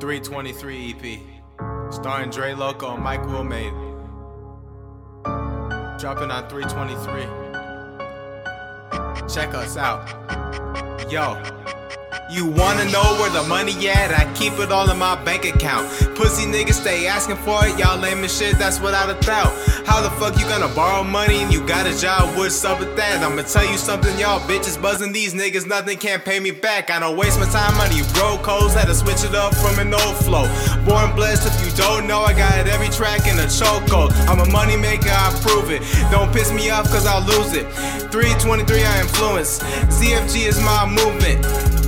323 EP. Starring Dre Loco and Mike WiLL Made. Dropping on 323. Check us out. Yo. You wanna know where the money at? I keep it all in my bank account. Pussy niggas stay asking for it, y'all lame shit, that's without a doubt. How the fuck you gonna borrow money and you got a job? What's up with that? I'ma tell you something, y'all bitches buzzing these niggas, nothing can't pay me back. I don't waste my time on you broke hoes, had to switch it up from an old flow. Born blessed, if you don't know, I got it every track in a chokehold. I'm a money maker, I prove it. Don't piss me off, cause I'll lose it. 323, I influence. ZFG is my movement.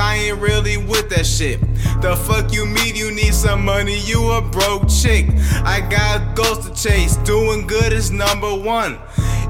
I ain't really with that shit. The fuck you mean you need some money? You a broke chick. I got goals to chase, doing good is number one.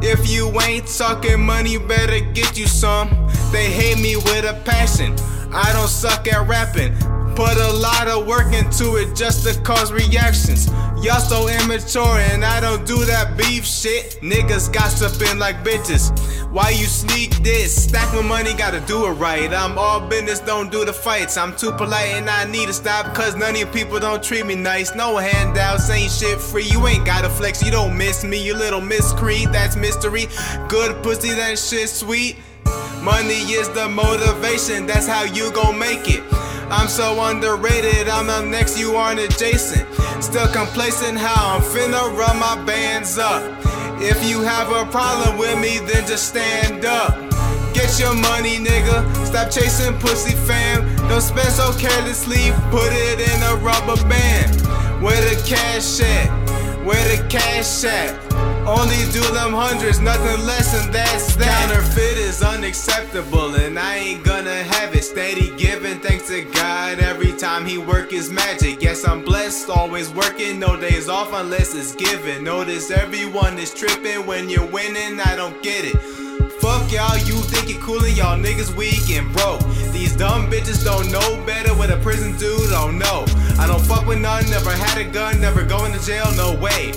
If you ain't talking money, better get you some. They hate me with a passion. I don't suck at rapping. Put a lot of work into it just to cause reactions. Y'all so immature and I don't do that beef shit. Niggas gossiping like bitches. Why you sneak this? Stack my money, gotta do it right. I'm all business, don't do the fights. I'm too polite and I need to stop cause none of you people don't treat me nice. No handouts, ain't shit free. You ain't gotta flex, you don't miss me. You little miscreant, that's mystery. Good pussy, that shit sweet. Money is the motivation, that's how you gon' make it. I'm so underrated, I'm up next, you aren't adjacent. Still complacent how I'm finna run my bands up. If you have a problem with me, then just stand up. Get your money, nigga. Stop chasing pussy, fam. Don't spend so carelessly, put it in a rubber band. Where the cash at? Where the cash at? Only do them hundreds, nothing less, and that's that. Counterfeit is unacceptable, and I ain't to God every time He work His magic. Yes, I'm blessed, always working, no days off unless it's given. Notice everyone is tripping when you're winning, I don't get it. Fuck y'all, you think it cool and y'all niggas weak and broke. These dumb bitches don't know better with a prison dude, don't know. I don't fuck with none, never had a gun, never going to jail, no way.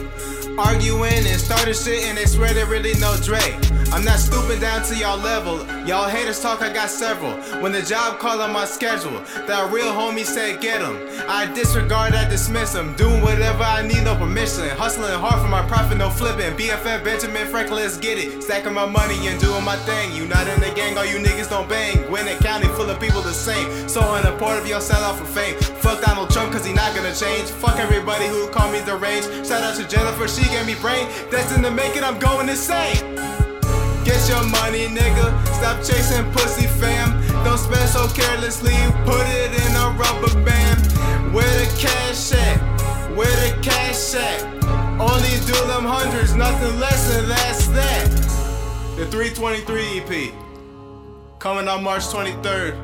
Arguing and started shit and they swear they really know Dre. I'm not stooping down to y'all level. Y'all haters talk, I got several. When the job call on my schedule, that real homie said get him. I disregard, I dismiss him. Doing whatever I need, no permission. Hustling hard for my profit, no flipping. BFF Benjamin Franklin, let's get it. Stacking my money and doing my thing. You not in the gang, all you niggas don't bang. Winning county full of people the same. So unimportant, y'all sell out for fame. Fuck Donald Trump, cause he not gonna change. Fuck everybody who call me deranged. Shout out to Jennifer, she gave me brain. Destined to make it, I'm going insane. Get your money, nigga. Stop chasing pussy, fam. Don't spend so carelessly. Put it in a rubber band. Where the cash at? Where the cash at? Only do them hundreds, nothing less, and that's that. The 323 EP. Coming out March 23rd.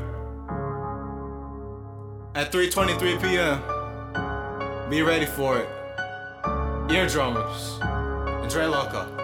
At 3:23 p.m. Be ready for it. Eardrums. And Dre Loco.